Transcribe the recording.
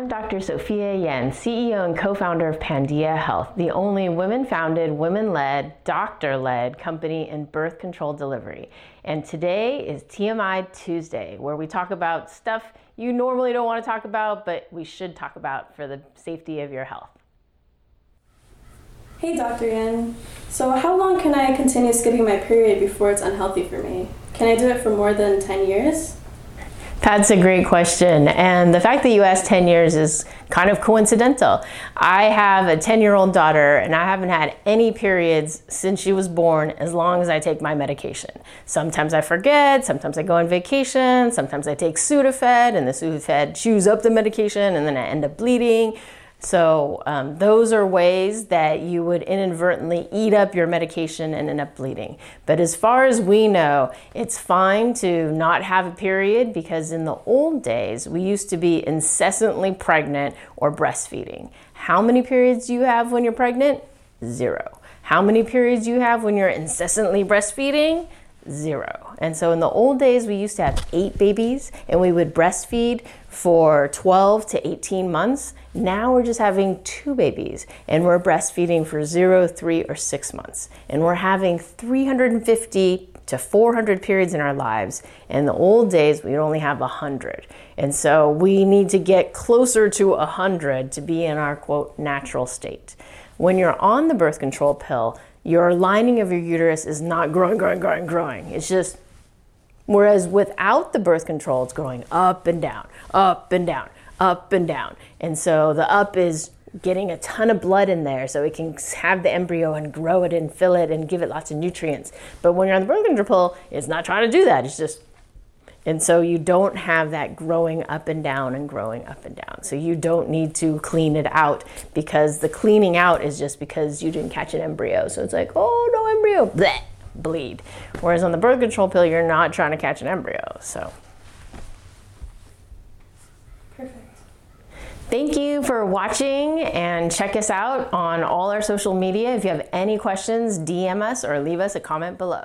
I'm Dr. Sophia Yen, CEO and co founder of Pandia Health, the only women founded, women led, doctor led company in birth control delivery. And today is TMI Tuesday, where we talk about stuff you normally don't want to talk about, but we should talk about for the safety of your health. Hey, Dr. Yen. So, how long can I continue skipping my period before it's unhealthy for me? Can I do it for more than 10 years? That's a great question. And the fact that you asked 10 years is kind of coincidental. I have a 10 year old daughter, and I haven't had any periods since she was born as long as I take my medication. Sometimes I forget, sometimes I go on vacation, sometimes I take Sudafed, and the Sudafed chews up the medication, and then I end up bleeding. So, um, those are ways that you would inadvertently eat up your medication and end up bleeding. But as far as we know, it's fine to not have a period because in the old days, we used to be incessantly pregnant or breastfeeding. How many periods do you have when you're pregnant? Zero. How many periods do you have when you're incessantly breastfeeding? Zero. And so in the old days, we used to have eight babies and we would breastfeed for 12 to 18 months. Now we're just having two babies and we're breastfeeding for zero, three, or six months. And we're having 350 to 400 periods in our lives. In the old days, we'd only have 100. And so we need to get closer to 100 to be in our quote natural state. When you're on the birth control pill, your lining of your uterus is not growing, growing, growing, growing. It's just, whereas without the birth control, it's going up and down, up and down, up and down. And so the up is getting a ton of blood in there so it can have the embryo and grow it and fill it and give it lots of nutrients. But when you're on the birth control it's not trying to do that. It's just and so you don't have that growing up and down and growing up and down. So you don't need to clean it out because the cleaning out is just because you didn't catch an embryo. So it's like, oh, no embryo, bleed. Whereas on the birth control pill, you're not trying to catch an embryo. So. Perfect. Thank you for watching and check us out on all our social media. If you have any questions, DM us or leave us a comment below.